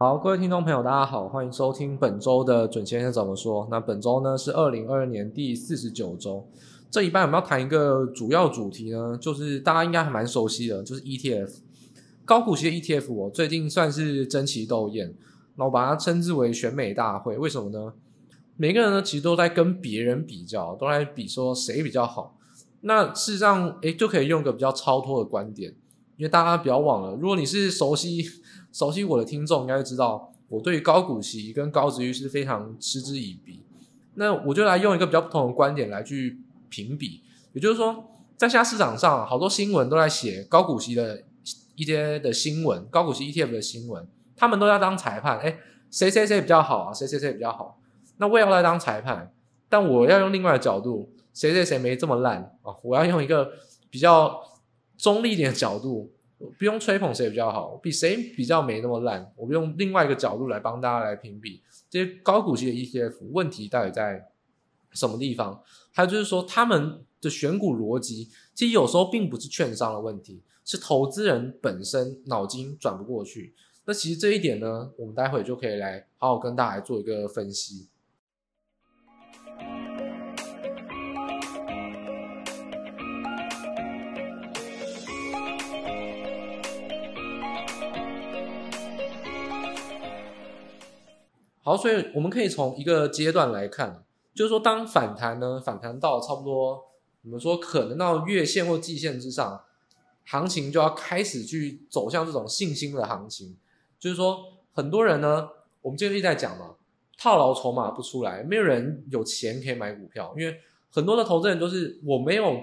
好，各位听众朋友，大家好，欢迎收听本周的准先生怎么说。那本周呢是二零二二年第四十九周，这一半我们要谈一个主要主题呢，就是大家应该还蛮熟悉的，就是 ETF 高股息的 ETF。我最近算是争奇斗艳，那我把它称之为选美大会。为什么呢？每个人呢其实都在跟别人比较，都在比说谁比较好。那事实上，诶，就可以用个比较超脱的观点，因为大家不要忘了，如果你是熟悉。熟悉我的听众应该知道，我对于高股息跟高值率是非常嗤之以鼻。那我就来用一个比较不同的观点来去评比，也就是说，在现在市场上，好多新闻都在写高股息的一些的新闻，高股息 ETF 的新闻，他们都要当裁判，哎，谁谁谁比较好啊？谁谁谁比较好？那我也要来当裁判，但我要用另外的角度，谁谁谁没这么烂啊？我要用一个比较中立一点的角度。不用吹捧谁比较好，比谁比较没那么烂。我们用另外一个角度来帮大家来评比这些高股息的 ETF 问题到底在什么地方？还有就是说，他们的选股逻辑其实有时候并不是券商的问题，是投资人本身脑筋转不过去。那其实这一点呢，我们待会就可以来好好跟大家来做一个分析。好，所以我们可以从一个阶段来看，就是说，当反弹呢，反弹到差不多，我们说可能到月线或季线之上，行情就要开始去走向这种信心的行情。就是说，很多人呢，我们今天一直在讲嘛，套牢筹码不出来，没有人有钱可以买股票，因为很多的投资人都是我没有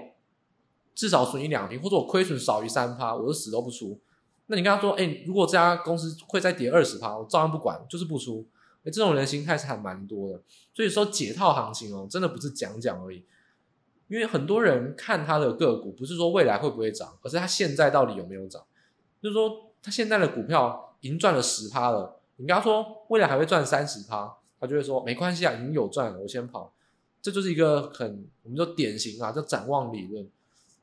至少损一两平，或者我亏损少于三趴，我就死都不出。那你跟他说，哎，如果这家公司会再跌二十趴，我照样不管，就是不出。这种人心态是还蛮多的，所以说解套行情哦，真的不是讲讲而已。因为很多人看他的个股，不是说未来会不会涨，而是他现在到底有没有涨。就是说，他现在的股票已经赚了十趴了，你跟他说未来还会赚三十趴，他就会说没关系啊，已经有赚了，我先跑。这就是一个很我们说典型啊，叫展望理论，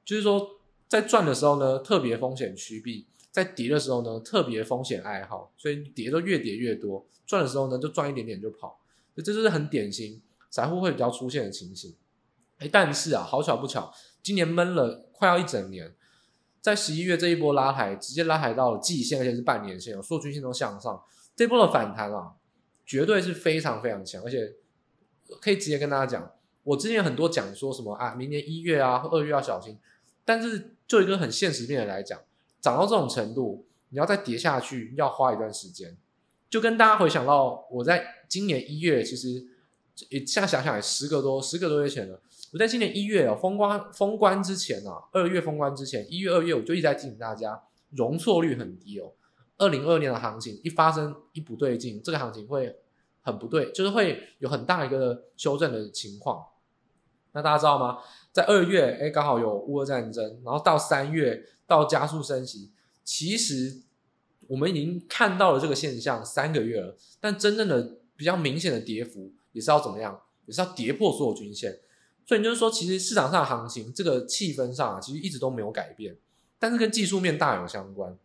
就是说在赚的时候呢，特别风险趋避。在跌的时候呢，特别风险爱好，所以跌都越跌越多；赚的时候呢，就赚一点点就跑，这就是很典型散户会比较出现的情形。哎，但是啊，好巧不巧，今年闷了快要一整年，在十一月这一波拉抬，直接拉抬到了季线，而且是半年线，所有均线都向上。这波的反弹啊，绝对是非常非常强，而且可以直接跟大家讲，我之前很多讲说什么啊，明年一月啊、二月要小心，但是就一个很现实面的来讲。涨到这种程度，你要再跌下去，要花一段时间。就跟大家回想到，我在今年一月，其实也现在想想，也十个多十个多月前了。我在今年一月哦，封关封关之前啊，二月封关之前，一月二月我就一直在提醒大家，容错率很低哦。二零二二年的行情一发生一不对劲，这个行情会很不对，就是会有很大一个修正的情况。那大家知道吗？在二月，哎，刚好有乌俄战争，然后到三月。到加速升息，其实我们已经看到了这个现象三个月了，但真正的比较明显的跌幅也是要怎么样？也是要跌破所有均线。所以你就是说，其实市场上的行情这个气氛上啊，其实一直都没有改变，但是跟技术面大有相关。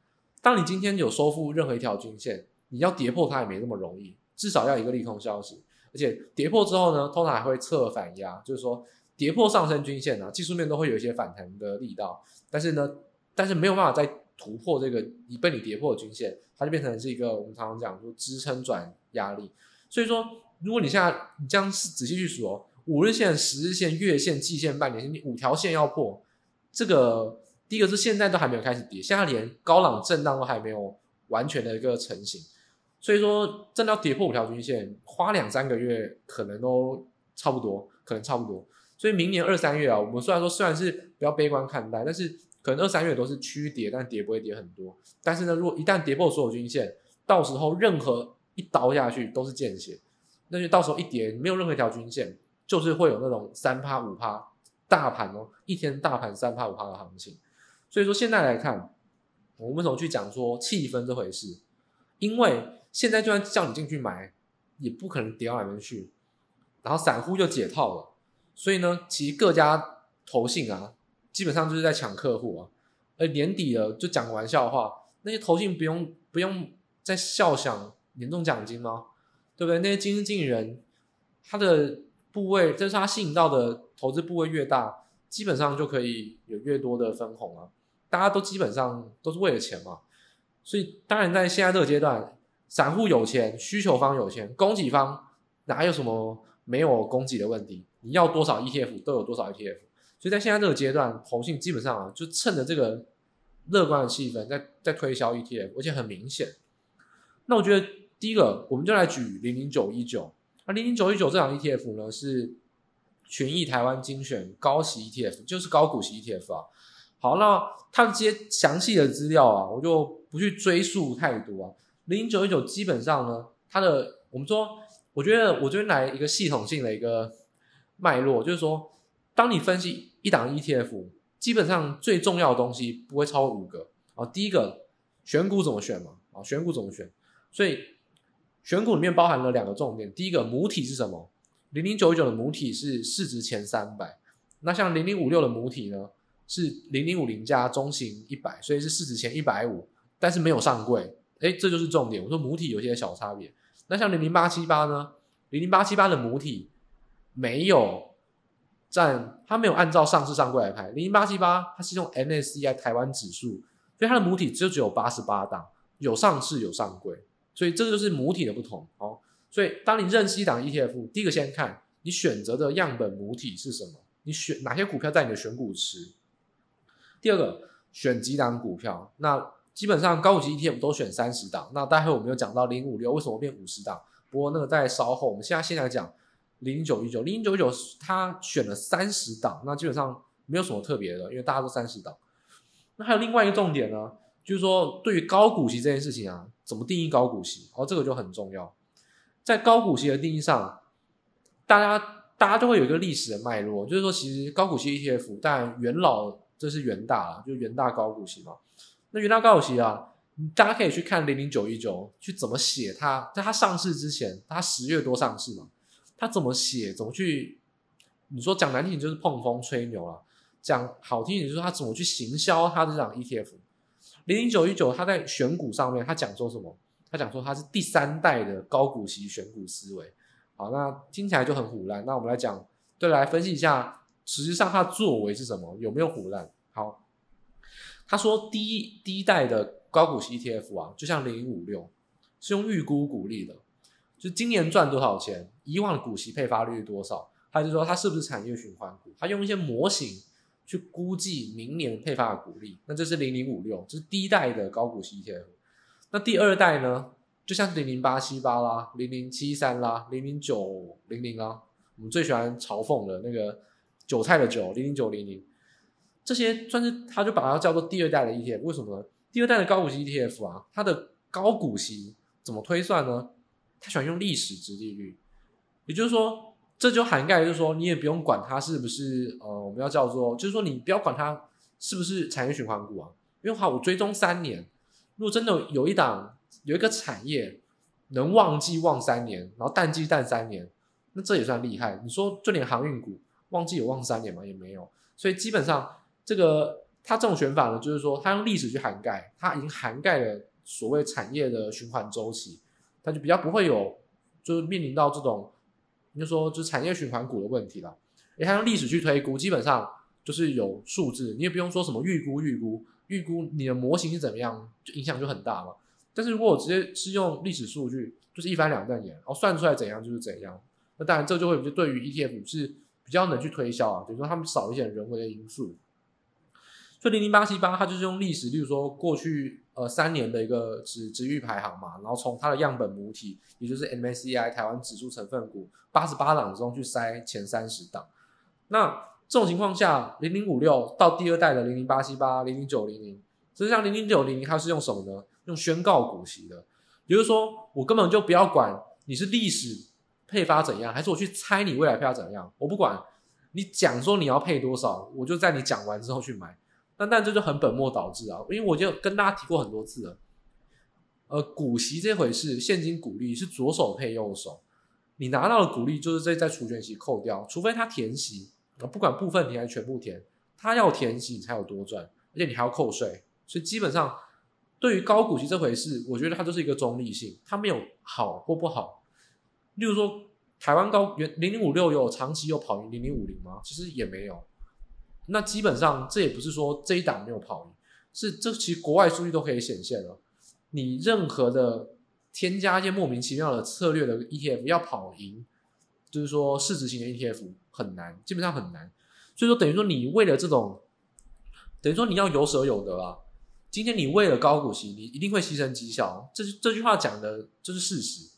当你今天有收复任何一条均线，你要跌破它也没那么容易，至少要一个利空消息，而且跌破之后呢，通常还会侧反压，就是说跌破上升均线啊，技术面都会有一些反弹的力道，但是呢。但是没有办法再突破这个已被你跌破的均线，它就变成是一个我们常常讲说支撑转压力。所以说，如果你现在你这样仔细去数哦，五日线、十日线、月线、季线、半年线，你五条线要破，这个第一个是现在都还没有开始跌，现在连高朗震荡都还没有完全的一个成型。所以说，真的要跌破五条均线，花两三个月可能都差不多，可能差不多。所以明年二三月啊，我们虽然说虽然是比较悲观看待，但是。可能二三月都是趋跌，但跌不会跌很多。但是呢，如果一旦跌破所有均线，到时候任何一刀下去都是见血。那就到时候一跌，没有任何一条均线，就是会有那种三趴五趴大盘哦，一天大盘三趴五趴的行情。所以说现在来看，我们怎么去讲说气氛这回事？因为现在就算叫你进去买，也不可能跌到哪边去。然后散户就解套了，所以呢，其实各家投信啊。基本上就是在抢客户啊，而年底了就讲个玩笑话，那些投信不用不用再笑想年终奖金吗？对不对？那些基金经理人，他的部位，就是他吸引到的投资部位越大，基本上就可以有越多的分红啊。大家都基本上都是为了钱嘛，所以当然在现在这个阶段，散户有钱，需求方有钱，供给方哪有什么没有供给的问题？你要多少 ETF 都有多少 ETF。所以在现在这个阶段，投信基本上啊，就趁着这个乐观的气氛在，在推销 ETF，而且很明显。那我觉得第一个，我们就来举零零九一九。那零零九一九这档 ETF 呢，是群益台湾精选高息 ETF，就是高股息 ETF 啊。好，那它这些详细的资料啊，我就不去追溯太多啊。零零九一九基本上呢，它的我们说，我觉得我这边来一个系统性的一个脉络，就是说。当你分析一档 ETF，基本上最重要的东西不会超过五个啊。第一个，选股怎么选嘛？啊，选股怎么选？所以选股里面包含了两个重点。第一个，母体是什么？零零九九的母体是市值前三百。那像零零五六的母体呢，是零零五零加中型一百，所以是市值前一百五，但是没有上柜。哎，这就是重点。我说母体有些小差别。那像零零八七八呢？零零八七八的母体没有。占它没有按照上市上柜来排，零零八七八它是用 MSCI 台湾指数，所以它的母体就只有八十八档，有上市有上柜，所以这个就是母体的不同哦。所以当你认识一档 ETF，第一个先看你选择的样本母体是什么，你选哪些股票在你的选股池。第二个选几档股票，那基本上高股息 ETF 都选三十档，那待会我们有讲到零五六为什么变五十档，不过那个在稍后，我们现在先来讲。零零九一九，零零九一九，他选了三十档，那基本上没有什么特别的，因为大家都三十档。那还有另外一个重点呢，就是说对于高股息这件事情啊，怎么定义高股息？哦，这个就很重要。在高股息的定义上，大家大家都会有一个历史的脉络，就是说其实高股息 ETF，当然元老这是元大啊，就元大高股息嘛。那元大高股息啊，大家可以去看零零九一九去怎么写它，在它上市之前，它十月多上市嘛。他怎么写？怎么去？你说讲难听点就是碰风吹牛了，讲好听一点就是他怎么去行销他的这档 ETF。零零九一九，他在选股上面，他讲说什么？他讲说他是第三代的高股息选股思维。好，那听起来就很唬烂。那我们来讲，对，来分析一下，实际上他的作为是什么？有没有唬烂？好，他说第一第一代的高股息 ETF 啊，就像零零五六，是用预估股利的。就今年赚多少钱，以往的股息配发率是多少？还是说它是不是产业循环股？它用一些模型去估计明年配发的股利。那这是零零五六，这是第一代的高股息 ETF。那第二代呢？就像是零零八七八啦、零零七三啦、零零九零零啊，我们最喜欢嘲讽的那个韭菜的韭零零九零零，这些算是它就把它叫做第二代的 ETF。为什么呢？第二代的高股息 ETF 啊，它的高股息怎么推算呢？他喜欢用历史值利率，也就是说，这就涵盖，就是说，你也不用管它是不是呃，我们要叫做，就是说，你不要管它是不是产业循环股啊，因为好，我追踪三年，如果真的有一档有一个产业能旺季旺三年，然后淡季淡三年，那这也算厉害。你说就连航运股旺季有旺三年吗？也没有。所以基本上这个它这种选法呢，就是说它用历史去涵盖，它已经涵盖了所谓产业的循环周期。它就比较不会有，就是面临到这种，你就说就是产业循环股的问题了。你还用历史去推估，基本上就是有数字，你也不用说什么预估预估预估，你的模型是怎么样，就影响就很大嘛。但是如果我直接是用历史数据，就是一翻两瞪眼，然后算出来怎样就是怎样，那当然这就会就对于 ETF 是比较能去推销啊，比如说他们少一些人为的因素。所以零零八七八，它就是用历史，例如说过去呃三年的一个指值域排行嘛，然后从它的样本母体，也就是 MSCI 台湾指数成分股八十八档中去筛前三十档。那这种情况下，零零五六到第二代的零零八七八、零零九零零，实际上零零九零零它是用什么呢？用宣告股息的，也就是说我根本就不要管你是历史配发怎样，还是我去猜你未来配发怎样，我不管你讲说你要配多少，我就在你讲完之后去买。那但这就很本末倒置啊！因为我就跟大家提过很多次了，呃，股息这回事，现金股利是左手配右手，你拿到的股利就是在在除权息扣掉，除非他填息，不管部分填还是全部填，他要填息你才有多赚，而且你还要扣税，所以基本上对于高股息这回事，我觉得它就是一个中立性，它没有好或不好。例如说，台湾高原零零五六有长期有跑赢零零五零吗？其实也没有。那基本上这也不是说这一档没有跑赢，是这其实国外数据都可以显现了。你任何的添加一些莫名其妙的策略的 ETF 要跑赢，就是说市值型的 ETF 很难，基本上很难。所以说等于说你为了这种，等于说你要有舍有得啊。今天你为了高股息，你一定会牺牲绩效。这这句话讲的就是事实。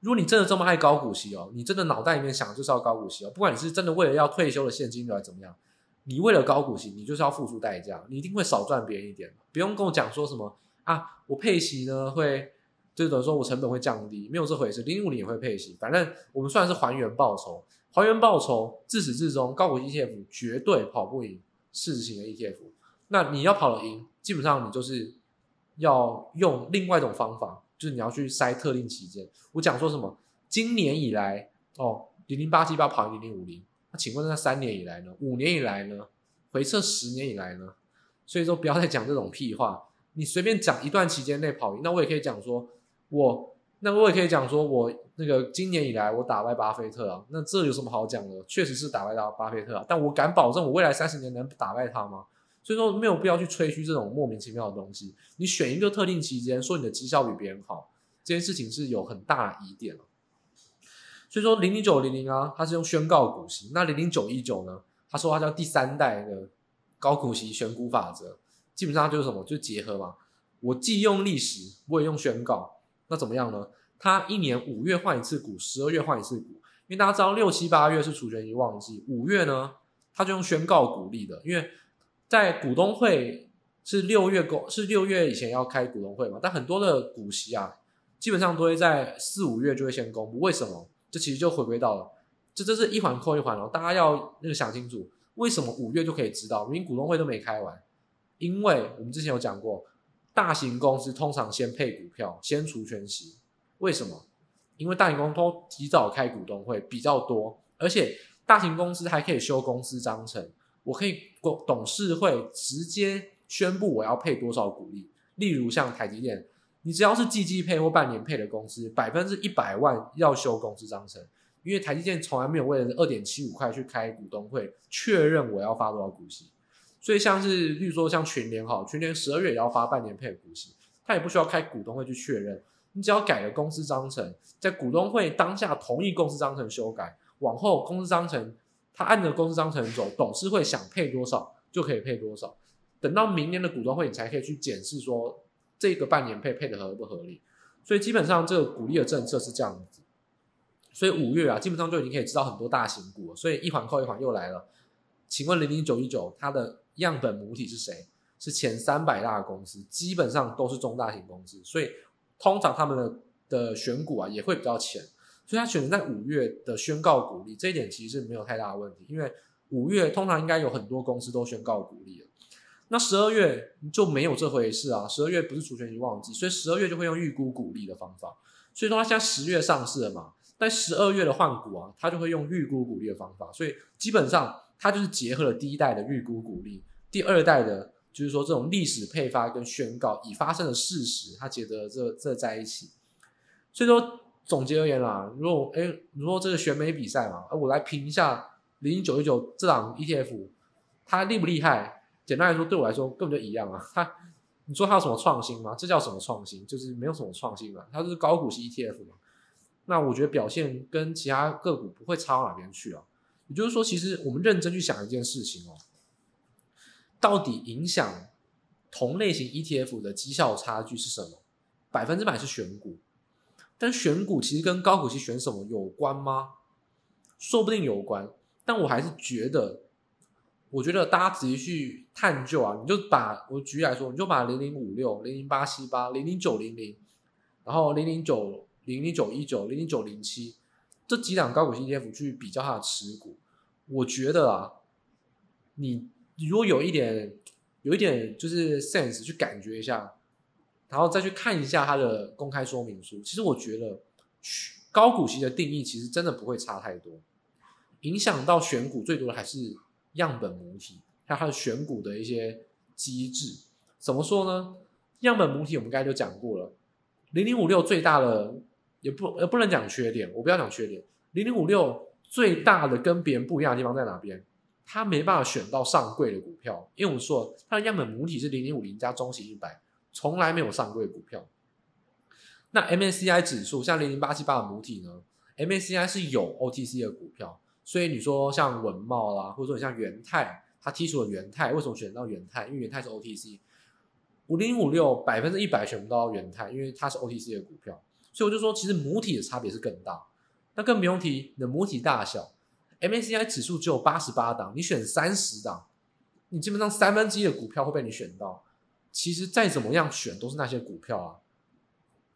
如果你真的这么爱高股息哦，你真的脑袋里面想就是要高股息哦，不管你是真的为了要退休的现金流还怎么样，你为了高股息，你就是要付出代价，你一定会少赚别人一点。不用跟我讲说什么啊，我配息呢会，就等于说我成本会降低，没有这回事。零零五零也会配息，反正我们算是还原报酬，还原报酬，自始至终高股息 ETF 绝对跑不赢市值型的 ETF。那你要跑得赢，基本上你就是要用另外一种方法。就是你要去筛特定期间，我讲说什么？今年以来哦，零零八七八跑零零五零，那请问那三年以来呢？五年以来呢？回测十年以来呢？所以说不要再讲这种屁话，你随便讲一段期间内跑赢，那我也可以讲说，我那我也可以讲说我那个今年以来我打败巴菲特啊，那这有什么好讲的？确实是打败到巴菲特啊，但我敢保证我未来三十年能打败他吗？所以说没有必要去吹嘘这种莫名其妙的东西。你选一个特定期间说你的绩效比别人好，这件事情是有很大疑点了。所以说零零九零零啊，它是用宣告股息。那零零九一九呢？他说它叫第三代的高股息选股法则，基本上就是什么？就结合嘛。我既用历史，我也用宣告。那怎么样呢？它一年五月换一次股，十二月换一次股。因为大家知道六七八月是除权息旺季，五月呢，它就用宣告股利的，因为。在股东会是六月公是六月以前要开股东会嘛？但很多的股息啊，基本上都会在四五月就会先公布。为什么？这其实就回归到了，这这是一环扣一环哦。大家要那个想清楚，为什么五月就可以知道？明明股东会都没开完，因为我们之前有讲过，大型公司通常先配股票，先除权息。为什么？因为大型公司都提早开股东会比较多，而且大型公司还可以修公司章程。我可以董事会直接宣布我要配多少股利，例如像台积电，你只要是季季配或半年配的公司，百分之一百万要修公司章程，因为台积电从来没有为了二点七五块去开股东会确认我要发多少股息，所以像是例如说像群联哈，群联十二月也要发半年配的股息，他也不需要开股东会去确认，你只要改了公司章程，在股东会当下同意公司章程修改，往后公司章程。他按着公司章程走，董事会想配多少就可以配多少。等到明年的股东会，你才可以去检视说这个半年配配的合不合理。所以基本上这个鼓励的政策是这样子。所以五月啊，基本上就已经可以知道很多大型股了。所以一环扣一环又来了。请问零零九一九它的样本母体是谁？是前三百大公司，基本上都是中大型公司。所以通常他们的的选股啊也会比较浅。所以他选择在五月的宣告股利，这一点其实是没有太大的问题，因为五月通常应该有很多公司都宣告股利了。那十二月就没有这回事啊，十二月不是除权息旺季，所以十二月就会用预估股利的方法。所以说他现在十月上市了嘛，但十二月的换股啊，他就会用预估股利的方法。所以基本上他就是结合了第一代的预估股利，第二代的就是说这种历史配发跟宣告已发生的事实，他结合这这在一起。所以说。总结而言啦，如果哎，如果这个选美比赛嘛，我来评一下零零九一九这档 ETF，它厉不厉害？简单来说，对我来说根本就一样啊。它，你说它有什么创新吗？这叫什么创新？就是没有什么创新嘛。它是高股息 ETF 嘛。那我觉得表现跟其他个股不会差到哪边去啊。也就是说，其实我们认真去想一件事情哦，到底影响同类型 ETF 的绩效差距是什么？百分之百是选股。但选股其实跟高股息选什么有关吗？说不定有关，但我还是觉得，我觉得大家仔细去探究啊，你就把我举例来说，你就把零零五六、零零八七八、零零九零零，然后零零九零零九一九、零零九零七这几档高股息 ETF 去比较它的持股，我觉得啊，你如果有一点有一点就是 sense 去感觉一下。然后再去看一下它的公开说明书，其实我觉得高股息的定义其实真的不会差太多，影响到选股最多的还是样本母体，还有它的选股的一些机制。怎么说呢？样本母体我们刚才就讲过了，零零五六最大的也不也不能讲缺点，我不要讲缺点，零零五六最大的跟别人不一样的地方在哪边？它没办法选到上柜的股票，因为我们说它的样本母体是零零五零加中型一百，从来没有上柜股票。那 MSCI 指数像零零八七八的母体呢？MSCI 是有 OTC 的股票，所以你说像稳茂啦，或者说你像元泰，他剔除了元泰，为什么选到元泰？因为元泰是 OTC。五零五六百分之一百选不到元泰，因为它是 OTC 的股票，所以我就说其实母体的差别是更大。那更不用提你的母体大小，MSCI 指数只有八十八档，你选三十档，你基本上三分之一的股票会被你选到。其实再怎么样选都是那些股票啊。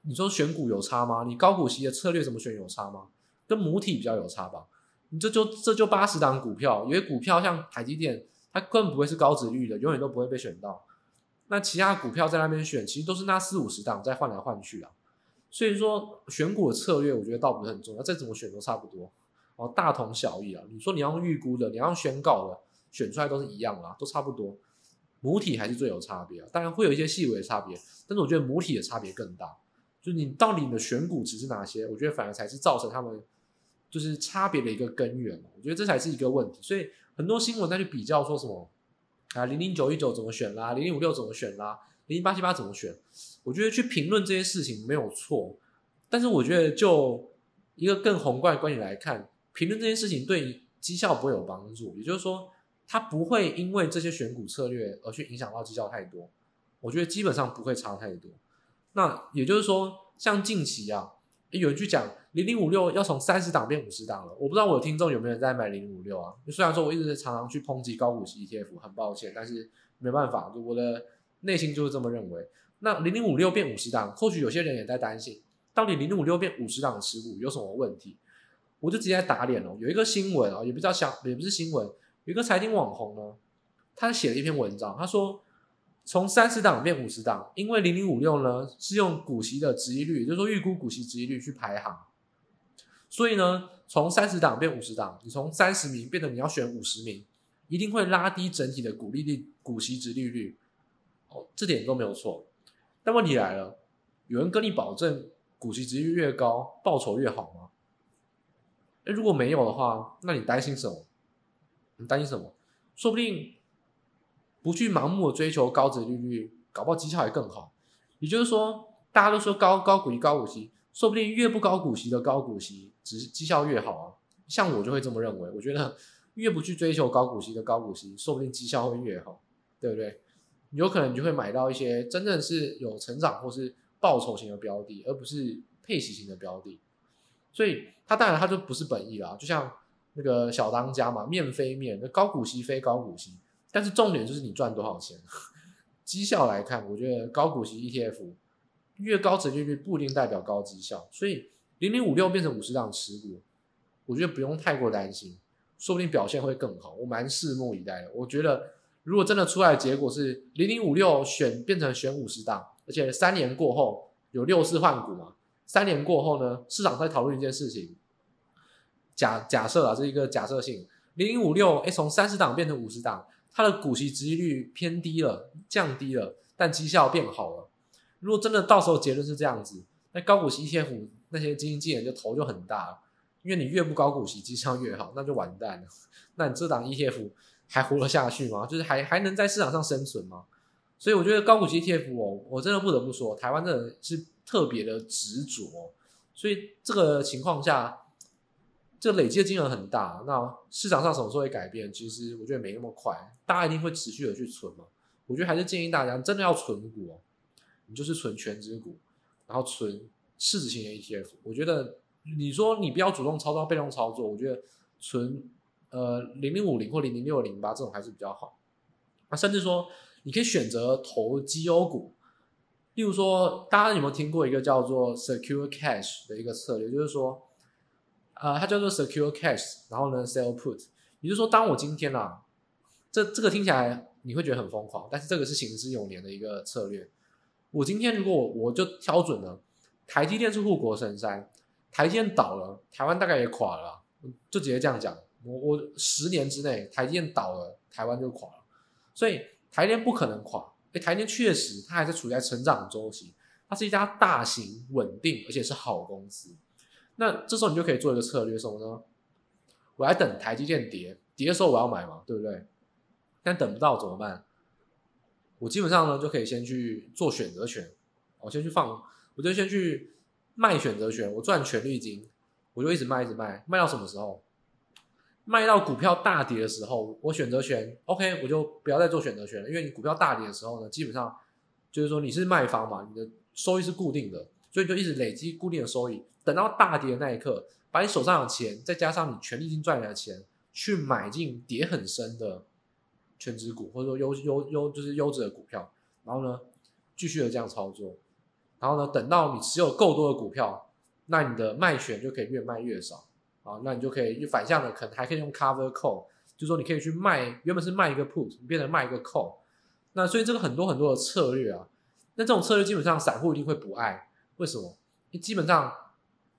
你说选股有差吗？你高股息的策略怎么选有差吗？跟母体比较有差吧。你这就这就八十档股票，有些股票像台积电，它更不会是高值率的，永远都不会被选到。那其他股票在那边选，其实都是那四五十档在换来换去啊。所以说选股的策略，我觉得倒不是很重要，再怎么选都差不多，哦，大同小异啊。你说你要预估的，你要用宣告的，选出来都是一样啊，都差不多。母体还是最有差别啊，当然会有一些细微的差别，但是我觉得母体的差别更大。就你到底你的选股值是哪些？我觉得反而才是造成他们就是差别的一个根源。我觉得这才是一个问题。所以很多新闻再去比较说什么啊，零零九一九怎么选啦，零零五六怎么选啦，零零八七八怎么选？我觉得去评论这些事情没有错，但是我觉得就一个更宏观的观点来看，评论这件事情对绩效不会有帮助。也就是说，它不会因为这些选股策略而去影响到绩效太多。我觉得基本上不会差太多。那也就是说，像近期啊，有人去讲零零五六要从三十档变五十档了。我不知道我的听众有没有人在买零零五六啊？虽然说我一直常常去抨击高股息 ETF，很抱歉，但是没办法，我的内心就是这么认为。那零零五六变五十档，或许有些人也在担心，到底零零五六变五十档的持股有什么问题？我就直接打脸了。有一个新闻啊，也不知道想，也不是新闻，有一个财经网红呢，他写了一篇文章，他说。从三十档变五十档，因为零零五六呢是用股息的值利率，也就是说预估股息值利率去排行，所以呢从三十档变五十档，你从三十名变成你要选五十名，一定会拉低整体的股利率、股息值利率。哦，这点都没有错。但问题来了，有人跟你保证股息值率越高，报酬越好吗？那，如果没有的话，那你担心什么？你担心什么？说不定。不去盲目的追求高值利率，搞不好绩效还更好。也就是说，大家都说高高股息高股息，说不定越不高股息的高股息，只是绩效越好啊。像我就会这么认为，我觉得越不去追求高股息的高股息，说不定绩效会越好，对不对？有可能你就会买到一些真正是有成长或是报酬型的标的，而不是配息型的标的。所以它当然它就不是本意啦，就像那个小当家嘛，面非面，那高股息非高股息。但是重点就是你赚多少钱，绩效来看，我觉得高股息 ETF 越高殖利率不一定代表高绩效，所以零零五六变成五十档持股，我觉得不用太过担心，说不定表现会更好，我蛮拭目以待的。我觉得如果真的出来的结果是零零五六选变成选五十档，而且三年过后有六次换股嘛，三年过后呢，市场在讨论一件事情，假假设啊，这是一个假设性，零零五六诶从三十档变成五十档。它的股息殖利率偏低了，降低了，但绩效变好了。如果真的到时候结论是这样子，那高股息 ETF 那些基金经理就头就很大了，因为你越不高股息，绩效越好，那就完蛋了。那你这档 ETF 还活得下去吗？就是还还能在市场上生存吗？所以我觉得高股息 ETF 哦，我真的不得不说，台湾真的是特别的执着。所以这个情况下。这累积的金额很大，那市场上什么时候会改变？其实我觉得没那么快，大家一定会持续的去存嘛。我觉得还是建议大家真的要存股，你就是存全值股，然后存市值型的 ETF。我觉得你说你不要主动操作，被动操作，我觉得存呃零零五零或零零六零八这种还是比较好。啊，甚至说你可以选择投绩优股，例如说大家有没有听过一个叫做 Secure Cash 的一个策略，就是说。呃，它叫做 secure cash，然后呢，sell put，也就是说，当我今天啊，这这个听起来你会觉得很疯狂，但是这个是行之有年的一个策略。我今天如果我我就挑准了，台积电是护国神山，台积电倒了，台湾大概也垮了，就直接这样讲。我我十年之内台积电倒了，台湾就垮了，所以台积电不可能垮，哎，台积电确实它还是处在成长周期，它是一家大型、稳定而且是好公司。那这时候你就可以做一个策略，什么呢？我来等台积电跌，跌的时候我要买嘛，对不对？但等不到怎么办？我基本上呢就可以先去做选择权，我先去放，我就先去卖选择权，我赚权利金，我就一直卖，一直卖，卖到什么时候？卖到股票大跌的时候，我选择权 OK，我就不要再做选择权了，因为你股票大跌的时候呢，基本上就是说你是卖方嘛，你的收益是固定的，所以就一直累积固定的收益，等到大跌的那一刻，把你手上的钱再加上你权利金赚来的钱，去买进跌很深的全值股，或者说优优优就是优质的股票，然后呢继续的这样操作，然后呢等到你持有够多的股票，那你的卖权就可以越卖越少。啊，那你就可以反向的，可能还可以用 cover call，就是说你可以去卖，原本是卖一个 put，你变成卖一个 call。那所以这个很多很多的策略啊，那这种策略基本上散户一定会不爱，为什么？你基本上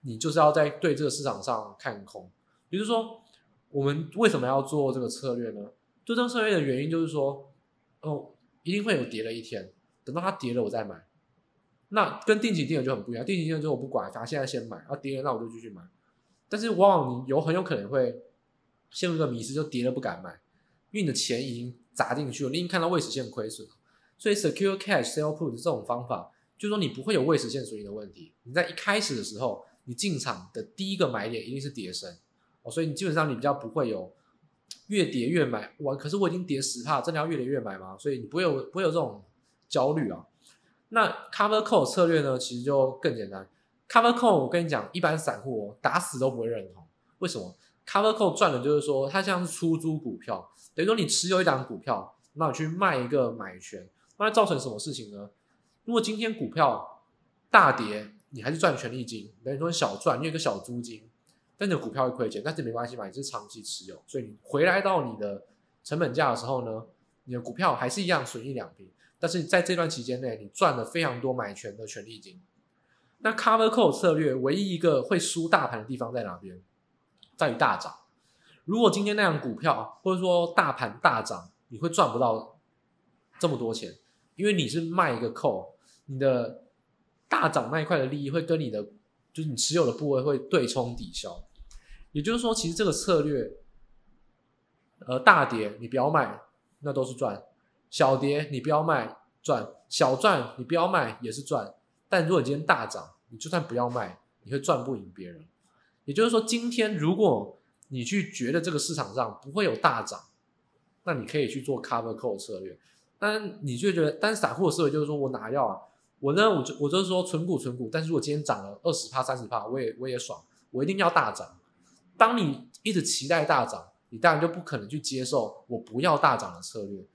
你就是要在对这个市场上看空。比如说，我们为什么要做这个策略呢？做这个策略的原因就是说，哦，一定会有跌的一天，等到它跌了我再买。那跟定期定额就很不一样，定期定额就我不管，反正现在先买，然后跌了那我就继续买。但是往往你有很有可能会陷入一个迷失，就跌了不敢买，因为你的钱已经砸进去了，你已经看到未实现亏损了。所以 secure cash sell put 这种方法，就是说你不会有未实现损益的问题。你在一开始的时候，你进场的第一个买点一定是跌升哦，所以你基本上你比较不会有越跌越买。哇，可是我已经跌十趴，真的要越跌越买吗？所以你不会有不会有这种焦虑啊。那 cover call 策略呢，其实就更简单。Cover call，我跟你讲，一般散户哦，打死都不会认同。为什么？Cover call 赚的就是说，它像是出租股票，等于说你持有一档股票，那你去卖一个买权，那会造成什么事情呢？如果今天股票大跌，你还是赚权利金，等于说小赚，你有个小租金，但你的股票会亏钱，但是没关系嘛，你是长期持有，所以你回来到你的成本价的时候呢，你的股票还是一样损益两平，但是在这段期间内，你赚了非常多买权的权利金。那 cover call 策略唯一一个会输大盘的地方在哪边？在于大涨。如果今天那样股票或者说大盘大涨，你会赚不到这么多钱，因为你是卖一个 call，你的大涨那一块的利益会跟你的就是你持有的部位会对冲抵消。也就是说，其实这个策略，呃，大跌你不要卖，那都是赚；小跌你不要卖，赚；小赚你不要卖，也是赚。但如果你今天大涨，你就算不要卖，你会赚不赢别人。也就是说，今天如果你去觉得这个市场上不会有大涨，那你可以去做 cover call 策略。但你就觉得，但是散户的思维就是说我哪要啊？我呢，我就我就是说存股存股。但是如果今天涨了二十趴、三十趴，我也我也爽，我一定要大涨。当你一直期待大涨，你当然就不可能去接受我不要大涨的策略。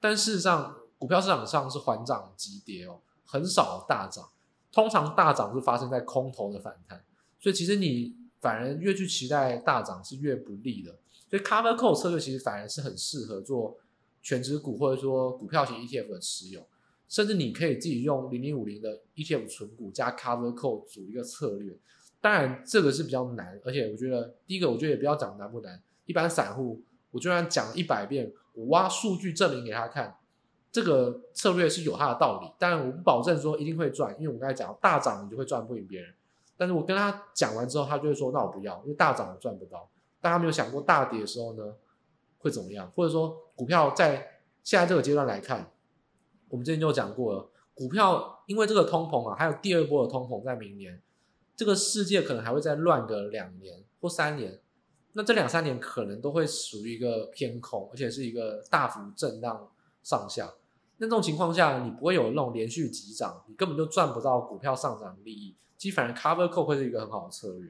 但事实上，股票市场上是缓涨急跌哦，很少大涨。通常大涨是发生在空头的反弹，所以其实你反而越去期待大涨是越不利的。所以 cover call 策略其实反而是很适合做全值股或者说股票型 ETF 的持有，甚至你可以自己用零零五零的 ETF 存股加 cover call 组一个策略。当然这个是比较难，而且我觉得第一个我觉得也不要讲难不难，一般散户我就算讲一百遍，我挖数据证明给他看。这个策略是有它的道理，但我不保证说一定会赚，因为我刚才讲大涨你就会赚不赢别人。但是我跟他讲完之后，他就会说那我不要，因为大涨我赚不到。但他没有想过大跌的时候呢会怎么样，或者说股票在现在这个阶段来看，我们之前就讲过了，股票因为这个通膨啊，还有第二波的通膨在明年，这个世界可能还会再乱个两年或三年，那这两三年可能都会属于一个偏空，而且是一个大幅震荡上下。那这种情况下，你不会有那种连续急涨，你根本就赚不到股票上涨利益。其实反而 cover call 会是一个很好的策略。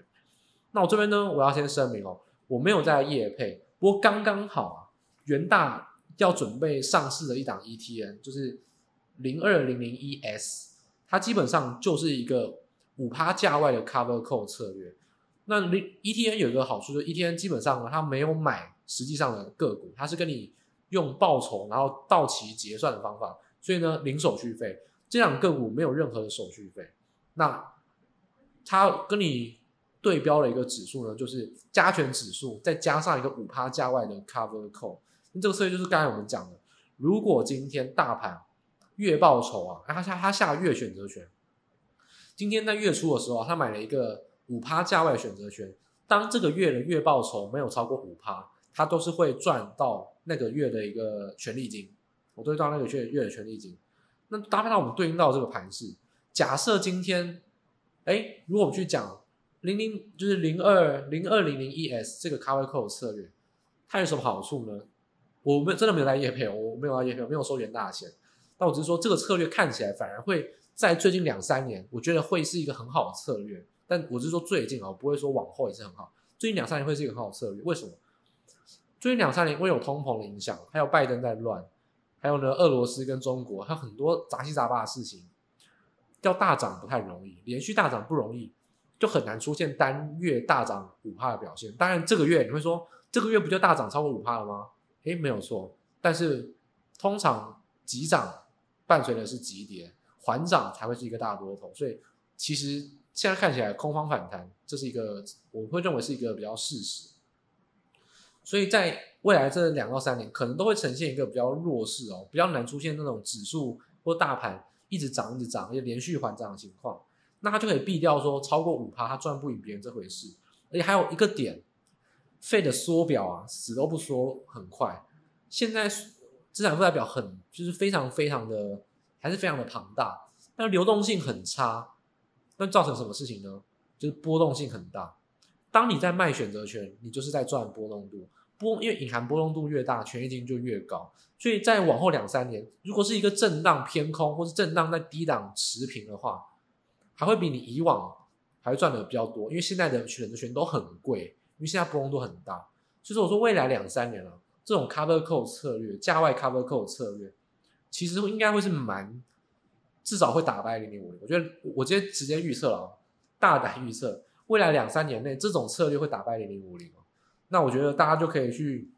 那我这边呢，我要先声明哦，我没有在业配，不过刚刚好啊，元大要准备上市的一档 ETN 就是零二零零一 S，它基本上就是一个五趴价外的 cover call 策略。那零 ETN 有一个好处，就 ETN 基本上呢，它没有买实际上的个股，它是跟你。用报酬，然后到期结算的方法，所以呢，零手续费，这两个股没有任何的手续费。那它跟你对标的一个指数呢，就是加权指数，再加上一个五趴价外的 cover call。那这个策略就是刚才我们讲的，如果今天大盘月报酬啊，他下他下月选择权。今天在月初的时候，他买了一个五趴价位选择权。当这个月的月报酬没有超过五趴，他都是会赚到那个月的一个权利金。我都会赚那个月月的权利金。那搭配到我们对应到这个盘势，假设今天，哎，如果我们去讲零零就是零二零二零零一 S 这个 Cover Call 策略，它有什么好处呢？我们真的没有来夜配，我没有来夜配，我没有收元大钱。那我只是说，这个策略看起来反而会在最近两三年，我觉得会是一个很好的策略。但我是说最近啊，不会说往后也是很好。最近两三年会是一个很好的策略，为什么？最近两三年会有通膨的影响，还有拜登在乱，还有呢，俄罗斯跟中国，还有很多杂七杂八的事情，要大涨不太容易，连续大涨不容易，就很难出现单月大涨五趴的表现。当然，这个月你会说，这个月不就大涨超过五趴了吗？诶，没有错，但是通常急涨伴随的是急跌，缓涨才会是一个大多头，所以其实现在看起来空方反弹，这是一个我会认为是一个比较事实。所以在未来这两到三年，可能都会呈现一个比较弱势哦，比较难出现那种指数或大盘一直涨一直涨，而且连续缓涨的情况，那它就可以避掉说超过五趴它赚不赢别人这回事，而且还有一个点。费的缩表啊，死都不缩，很快。现在资产负债表很，就是非常非常的，还是非常的庞大，但流动性很差。那造成什么事情呢？就是波动性很大。当你在卖选择权，你就是在赚波动度。波，因为隐含波动度越大，权益金就越高。所以在往后两三年，如果是一个震荡偏空，或是震荡在低档持平的话，还会比你以往还会赚的比较多。因为现在的选择权都很贵。因为现在波动度很大，所以说我说未来两三年了，这种 cover call 策略、价外 cover call 策略，其实应该会是蛮，至少会打败零零五零。我觉得我直接直接预测了，大胆预测，未来两三年内这种策略会打败零零五零。那我觉得大家就可以去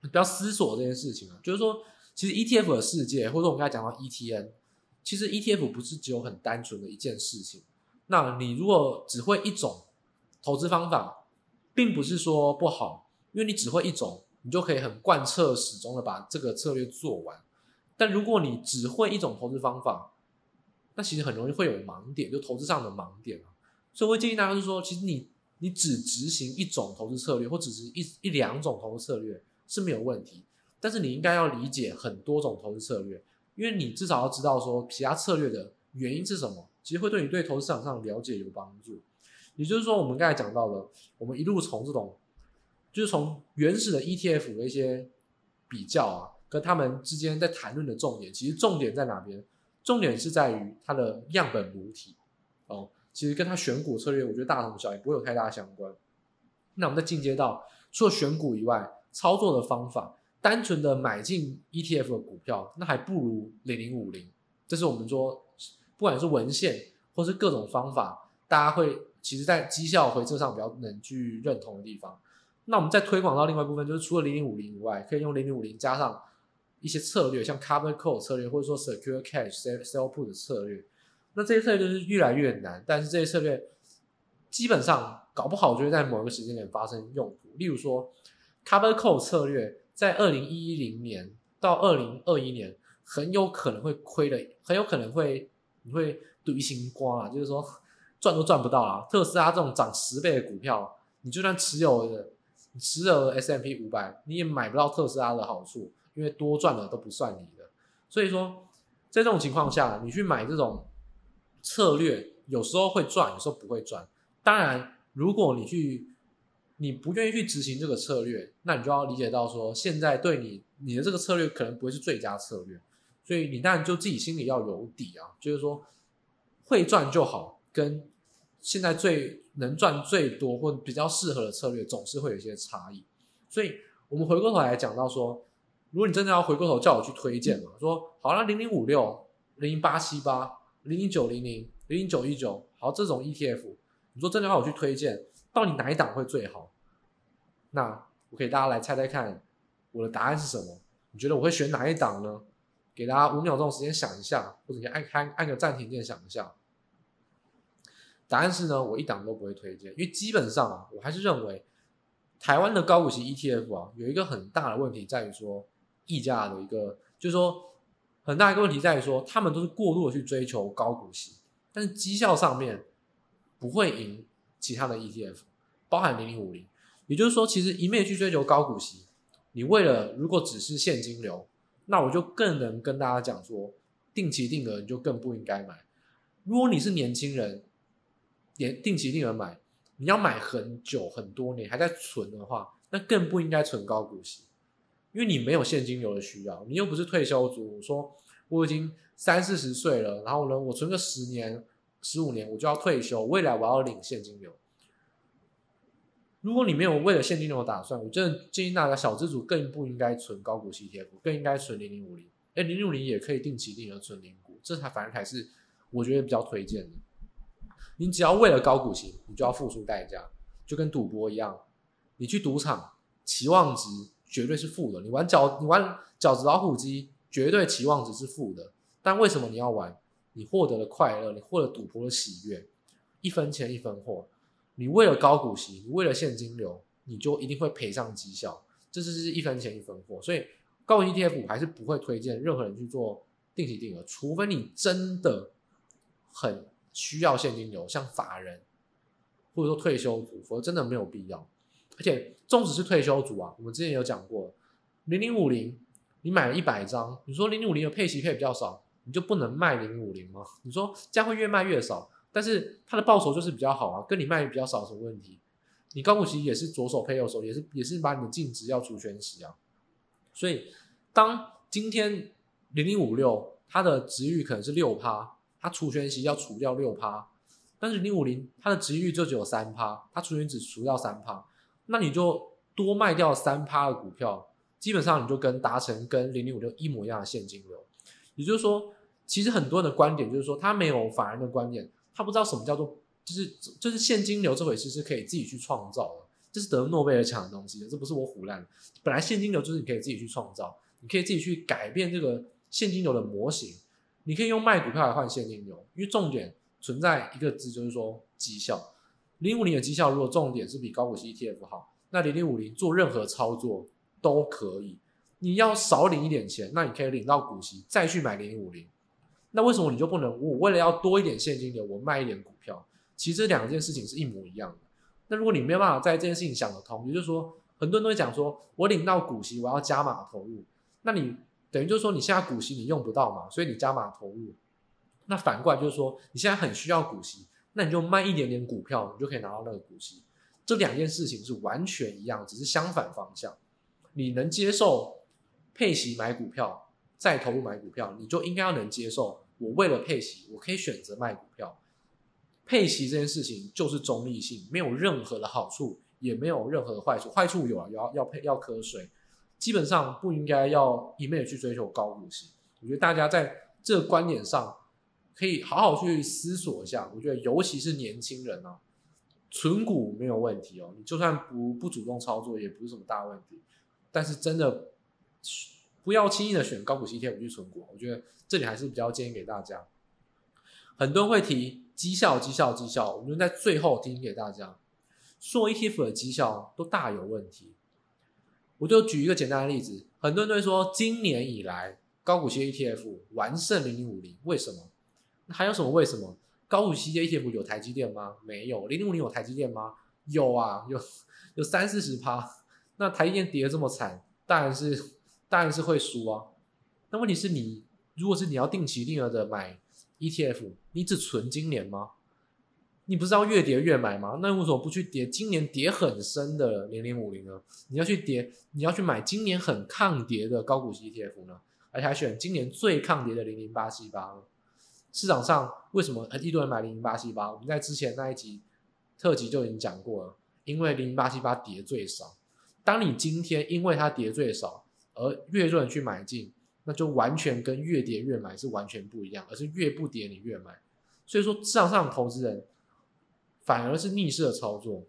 比较思索这件事情啊，就是说，其实 ETF 的世界，或者我们刚才讲到 ETN，其实 ETF 不是只有很单纯的一件事情。那你如果只会一种投资方法，并不是说不好，因为你只会一种，你就可以很贯彻始终的把这个策略做完。但如果你只会一种投资方法，那其实很容易会有盲点，就投资上的盲点。所以我会建议大家是说，其实你你只执行一种投资策略，或只是一一两种投资策略是没有问题。但是你应该要理解很多种投资策略，因为你至少要知道说其他策略的原因是什么，其实会对你对投资市场上了解有帮助。也就是说，我们刚才讲到了，我们一路从这种，就是从原始的 ETF 的一些比较啊，跟他们之间在谈论的重点，其实重点在哪边？重点是在于它的样本母体哦。其实跟它选股策略，我觉得大同小异，不会有太大相关。那我们再进阶到除了选股以外，操作的方法，单纯的买进 ETF 的股票，那还不如零零五零。这是我们说，不管是文献或是各种方法，大家会。其实，在绩效回测上比较能去认同的地方，那我们再推广到另外一部分，就是除了零零五零以外，可以用零零五零加上一些策略，像 Cover Call 策略，或者说 Secure Cash Sell Sell Put 的策略。那这些策略就是越来越难，但是这些策略基本上搞不好就会在某一个时间点发生用途。例如说，Cover Call 策略在二零一零年到二零二一年很有可能会亏的，很有可能会你会堆心瓜啊，就是说。赚都赚不到啊！特斯拉这种涨十倍的股票，你就算持有的，持有 S M P 五百，你也买不到特斯拉的好处，因为多赚的都不算你的。所以说，在这种情况下，你去买这种策略，有时候会赚，有时候不会赚。当然，如果你去，你不愿意去执行这个策略，那你就要理解到说，现在对你你的这个策略可能不会是最佳策略。所以你当然就自己心里要有底啊，就是说会赚就好。跟现在最能赚最多或比较适合的策略，总是会有一些差异。所以，我们回过头来讲到说，如果你真的要回过头叫我去推荐嘛，说好了，零零五六、零零八七八、零零九零零、零零九一九，好，这种 ETF，你说真的要我去推荐，到底哪一档会最好？那我给大家来猜猜看，我的答案是什么？你觉得我会选哪一档呢？给大家五秒钟时间想一下，或者你按开按个暂停键想一下。答案是呢，我一档都不会推荐，因为基本上啊，我还是认为台湾的高股息 ETF 啊，有一个很大的问题在于说溢价的一个，就是说很大一个问题在于说，他们都是过度的去追求高股息，但是绩效上面不会赢其他的 ETF，包含零零五零。也就是说，其实一面去追求高股息，你为了如果只是现金流，那我就更能跟大家讲说，定期定额你就更不应该买。如果你是年轻人，定定期定额买，你要买很久很多年还在存的话，那更不应该存高股息。因为你没有现金流的需要，你又不是退休族。我说我已经三四十岁了，然后呢，我存个十年、十五年，我就要退休，未来我要领现金流。如果你没有为了现金流打算，我真的建议大家小资族更不应该存高股息 ETF，更应该存零零五零。哎，零零五零也可以定期定额存零股，这才反而才是我觉得比较推荐的。你只要为了高股息，你就要付出代价，就跟赌博一样，你去赌场期望值。绝对是负的。你玩角，你玩角子老虎机，绝对期望值是负的。但为什么你要玩？你获得了快乐，你获得赌博的喜悦，一分钱一分货。你为了高股息，你为了现金流，你就一定会赔上绩效。这就是一分钱一分货。所以高股 ETF 还是不会推荐任何人去做定期定额，除非你真的很需要现金流，像法人或者说退休族，否则真的没有必要。而且，纵使是退休族啊，我们之前有讲过，零零五零，你买了一百张，你说零零五零的配息配比较少，你就不能卖零五零吗？你说这样会越卖越少，但是它的报酬就是比较好啊，跟你卖比较少什么问题？你高股息也是左手配右手，也是也是把你的净值要除全息啊。所以，当今天零零五六它的值域可能是六趴，它除权息要除掉六趴，但是零五零它的值域就只有三趴，它除权只除掉三趴。那你就多卖掉三趴的股票，基本上你就跟达成跟零零五六一模一样的现金流。也就是说，其实很多人的观点就是说，他没有法人的观点，他不知道什么叫做就是就是现金流这回事是可以自己去创造的，这是得诺贝尔奖的东西，这不是我唬烂。本来现金流就是你可以自己去创造，你可以自己去改变这个现金流的模型，你可以用卖股票来换现金流，因为重点存在一个字，就是说绩效。零五零的绩效，如果重点是比高股息 ETF 好，那零零五零做任何操作都可以。你要少领一点钱，那你可以领到股息，再去买零零五零。那为什么你就不能？我为了要多一点现金流，我卖一点股票。其实这两件事情是一模一样的。那如果你没有办法在这件事情想得通，也就是说，很多人都会讲说，我领到股息，我要加码投入。那你等于就是说，你现在股息你用不到嘛，所以你加码投入。那反过来就是说，你现在很需要股息。那你就卖一点点股票，你就可以拿到那个股息。这两件事情是完全一样，只是相反方向。你能接受配息买股票，再投入买股票，你就应该要能接受。我为了配息，我可以选择卖股票。配息这件事情就是中立性，没有任何的好处，也没有任何的坏处。坏处有啊，要要配要课税，基本上不应该要一味的去追求高股息。我觉得大家在这个观点上。可以好好去思索一下，我觉得尤其是年轻人啊，存股没有问题哦，你就算不不主动操作，也不是什么大问题。但是真的不要轻易的选高股息 ETF 去存股，我觉得这里还是比较建议给大家。很多人会提绩效、绩效、绩效，我们在最后提醒给大家，做 ETF 的绩效都大有问题。我就举一个简单的例子，很多人都会说，今年以来高股息 ETF 完胜零零五零，为什么？还有什么？为什么高股息 ETF 有台积电吗？没有。零零五零有台积电吗？有啊，有有三四十趴。那台积电跌得这么惨，当然是当然是会输啊。那问题是你，如果是你要定期定额的买 ETF，你只存今年吗？你不是要越跌越买吗？那为什么不去跌今年跌很深的零零五零呢？你要去跌，你要去买今年很抗跌的高股息 ETF 呢？而且还选今年最抗跌的零零八七八呢？市场上为什么一堆人买零零八七八？我们在之前那一集特辑就已经讲过了，因为零零八七八跌最少。当你今天因为它跌最少而越多人去买进，那就完全跟越跌越买是完全不一样，而是越不跌你越买。所以说市场上投资人反而是逆势的操作，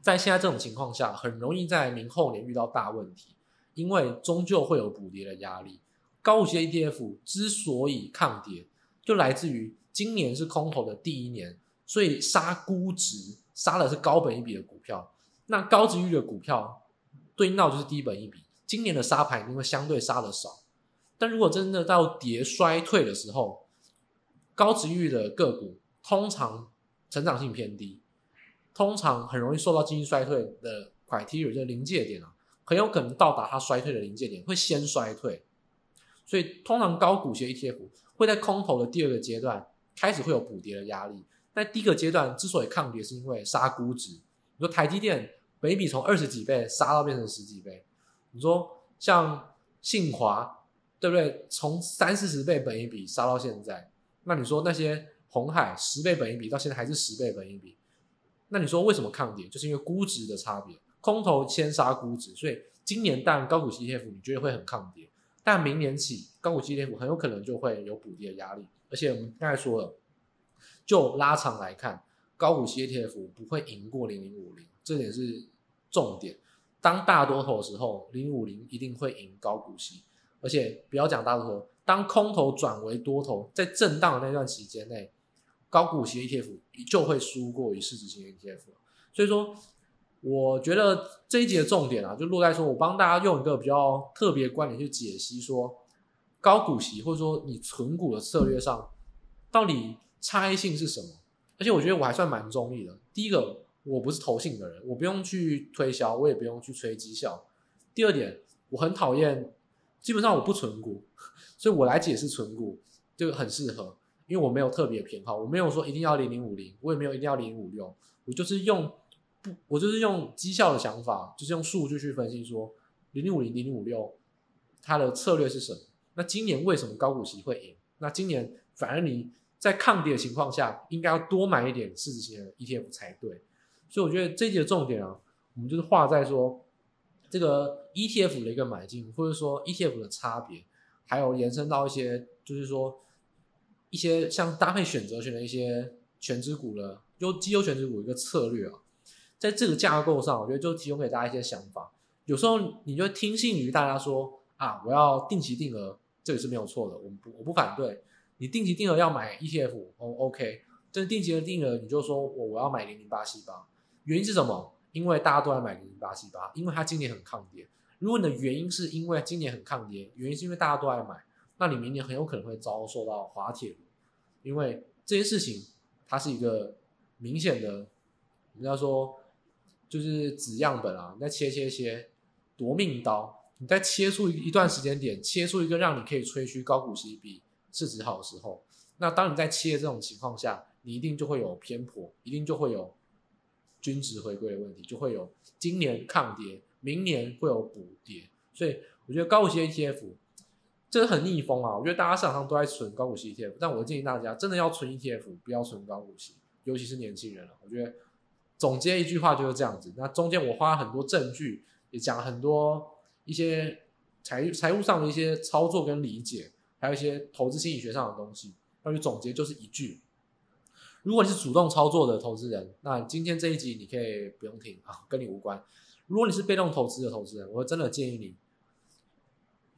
在现在这种情况下，很容易在明后年遇到大问题，因为终究会有补跌的压力。高股息 ETF 之所以抗跌，就来自于今年是空头的第一年，所以杀估值杀的是高本一比的股票。那高值率的股票对应到就是低本一比，今年的杀盘因为相对杀的少，但如果真的到跌衰退的时候，高值域的个股通常成长性偏低，通常很容易受到经济衰退的 criteria 就是临界点啊，很有可能到达它衰退的临界点，会先衰退。所以通常高股息 ETF 会在空头的第二个阶段开始会有补跌的压力。在第一个阶段之所以抗跌，是因为杀估值。你说台积电本益比从二十几倍杀到变成十几倍，你说像信华。对不对？从三四十倍本一笔杀到现在，那你说那些红海十倍本益比到现在还是十倍本益比，那你说为什么抗跌？就是因为估值的差别，空头先杀估值，所以今年当然高股息 ETF 你觉得会很抗跌，但明年起高股息 ETF 很有可能就会有补跌的压力，而且我们刚才说了，就拉长来看，高股息 ETF 不会赢过零零五零，这点是重点。当大多头的时候，零零五零一定会赢高股息。而且不要讲大多头，当空头转为多头，在震荡的那段期间内，高股息 ETF 就会输过于市值型 ETF。所以说，我觉得这一集的重点啊，就落在说我帮大家用一个比较特别的观点去解析说，高股息或者说你存股的策略上，到底差异性是什么？而且我觉得我还算蛮中立的。第一个，我不是投信的人，我不用去推销，我也不用去吹绩效。第二点，我很讨厌。基本上我不存股，所以我来解释存股就很适合，因为我没有特别偏好，我没有说一定要零零五零，我也没有一定要零零五六，我就是用不，我就是用绩效的想法，就是用数据去分析说零零五零、零零五六它的策略是什么。那今年为什么高股息会赢？那今年反而你在抗跌的情况下，应该要多买一点市值型的 ETF 才对。所以我觉得这一节的重点啊，我们就是画在说。这个 ETF 的一个买进，或者说 ETF 的差别，还有延伸到一些，就是说一些像搭配选择权的一些权值股的优绩优权值股一个策略啊，在这个架构上，我觉得就提供给大家一些想法。有时候你就听信于大家说啊，我要定期定额，这个是没有错的，我不我不反对。你定期定额要买 ETF，哦 OK，但是定期的定额你就说我我要买零零八七八，原因是什么？因为大家都在买零零八七八，因为它今年很抗跌。如果你的原因是因为今年很抗跌，原因是因为大家都在买，那你明年很有可能会遭受到滑铁卢。因为这件事情它是一个明显的，人家说就是纸样本啊，你在切切切夺命刀，你在切出一段时间点，切出一个让你可以吹嘘高股息比市值好的时候，那当你在切这种情况下，你一定就会有偏颇，一定就会有。均值回归的问题就会有，今年抗跌，明年会有补跌，所以我觉得高股息 ETF 这是很逆风啊！我觉得大家市场上都在存高股息 ETF，但我建议大家真的要存 ETF，不要存高股息，尤其是年轻人了。我觉得总结一句话就是这样子。那中间我花了很多证据，也讲了很多一些财财务上的一些操作跟理解，还有一些投资心理学上的东西。那就总结就是一句。如果你是主动操作的投资人，那今天这一集你可以不用听啊，跟你无关。如果你是被动投资的投资人，我真的建议你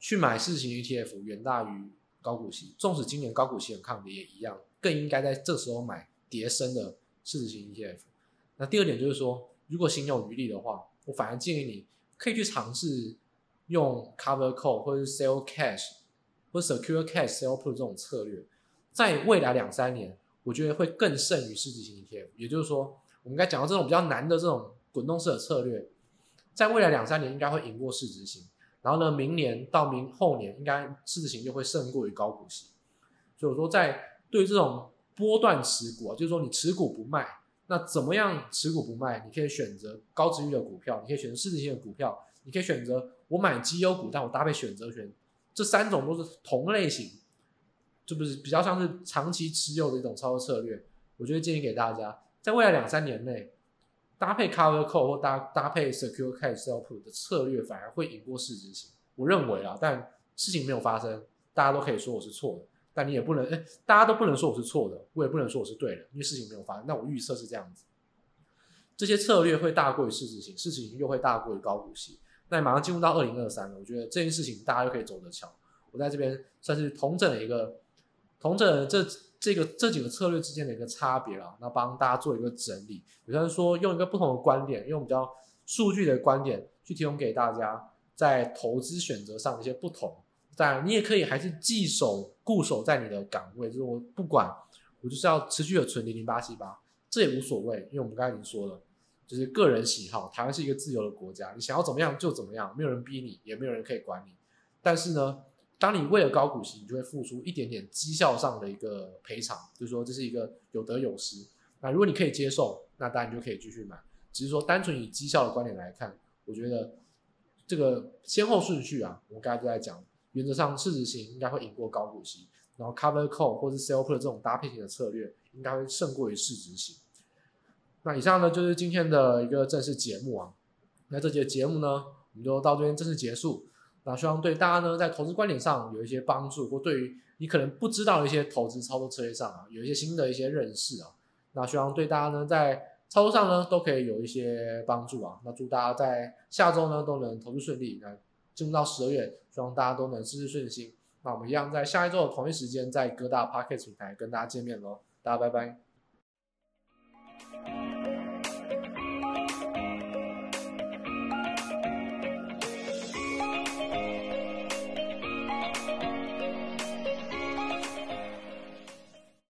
去买市值型 ETF，远大于高股息。纵使今年高股息很抗跌也一样，更应该在这时候买跌升的市值型 ETF。那第二点就是说，如果心有余力的话，我反而建议你可以去尝试用 Cover Call 或者是 Sell Cash 或 Secure Cash Sell Put 这种策略，在未来两三年。我觉得会更胜于市值型 ETF，也就是说，我们该讲到这种比较难的这种滚动式的策略，在未来两三年应该会赢过市值型，然后呢，明年到明后年应该市值型就会胜过于高股息。所以我说，在对这种波段持股啊，就是说你持股不卖，那怎么样持股不卖？你可以选择高值域的股票，你可以选择市值型的股票，你可以选择我买绩优股，但我搭配选择权，这三种都是同类型。就不是比较像是长期持有的一种操作策略，我觉得建议给大家，在未来两三年内搭配 Cover Call 或搭搭配 Secure Cash Sell Put 的策略，反而会赢过市值型。我认为啊，但事情没有发生，大家都可以说我是错的，但你也不能，哎，大家都不能说我是错的，我也不能说我是对的，因为事情没有发生。那我预测是这样子，这些策略会大过于市值型，市值型又会大过于高股息。那马上进入到二零二三了，我觉得这件事情大家就可以走着瞧。我在这边算是同整了一个。同这这这个这几个策略之间的一个差别啊，那帮大家做一个整理，比方说用一个不同的观点，用比较数据的观点去提供给大家在投资选择上的一些不同。当然，你也可以还是既守固守在你的岗位，就是我不管，我就是要持续的存零零八七八，这也无所谓，因为我们刚才已经说了，就是个人喜好。台湾是一个自由的国家，你想要怎么样就怎么样，没有人逼你，也没有人可以管你。但是呢，当你为了高股息，你就会付出一点点绩效上的一个赔偿，就是说这是一个有得有失。那如果你可以接受，那当然你就可以继续买。只是说单纯以绩效的观点来看，我觉得这个先后顺序啊，我们刚才都在讲。原则上，市值型应该会赢过高股息，然后 cover call 或是 sell put 这种搭配型的策略，应该会胜过于市值型。那以上呢，就是今天的一个正式节目啊。那这节节目呢，我们就到这边正式结束。那希望对大家呢，在投资观点上有一些帮助，或对于你可能不知道的一些投资操作策略上啊，有一些新的一些认识啊。那希望对大家呢，在操作上呢，都可以有一些帮助啊。那祝大家在下周呢，都能投资顺利。那进入到十二月，希望大家都能事事顺心。那我们一样在下一周的同一时间，在各大 Podcast 平台跟大家见面喽。大家拜拜。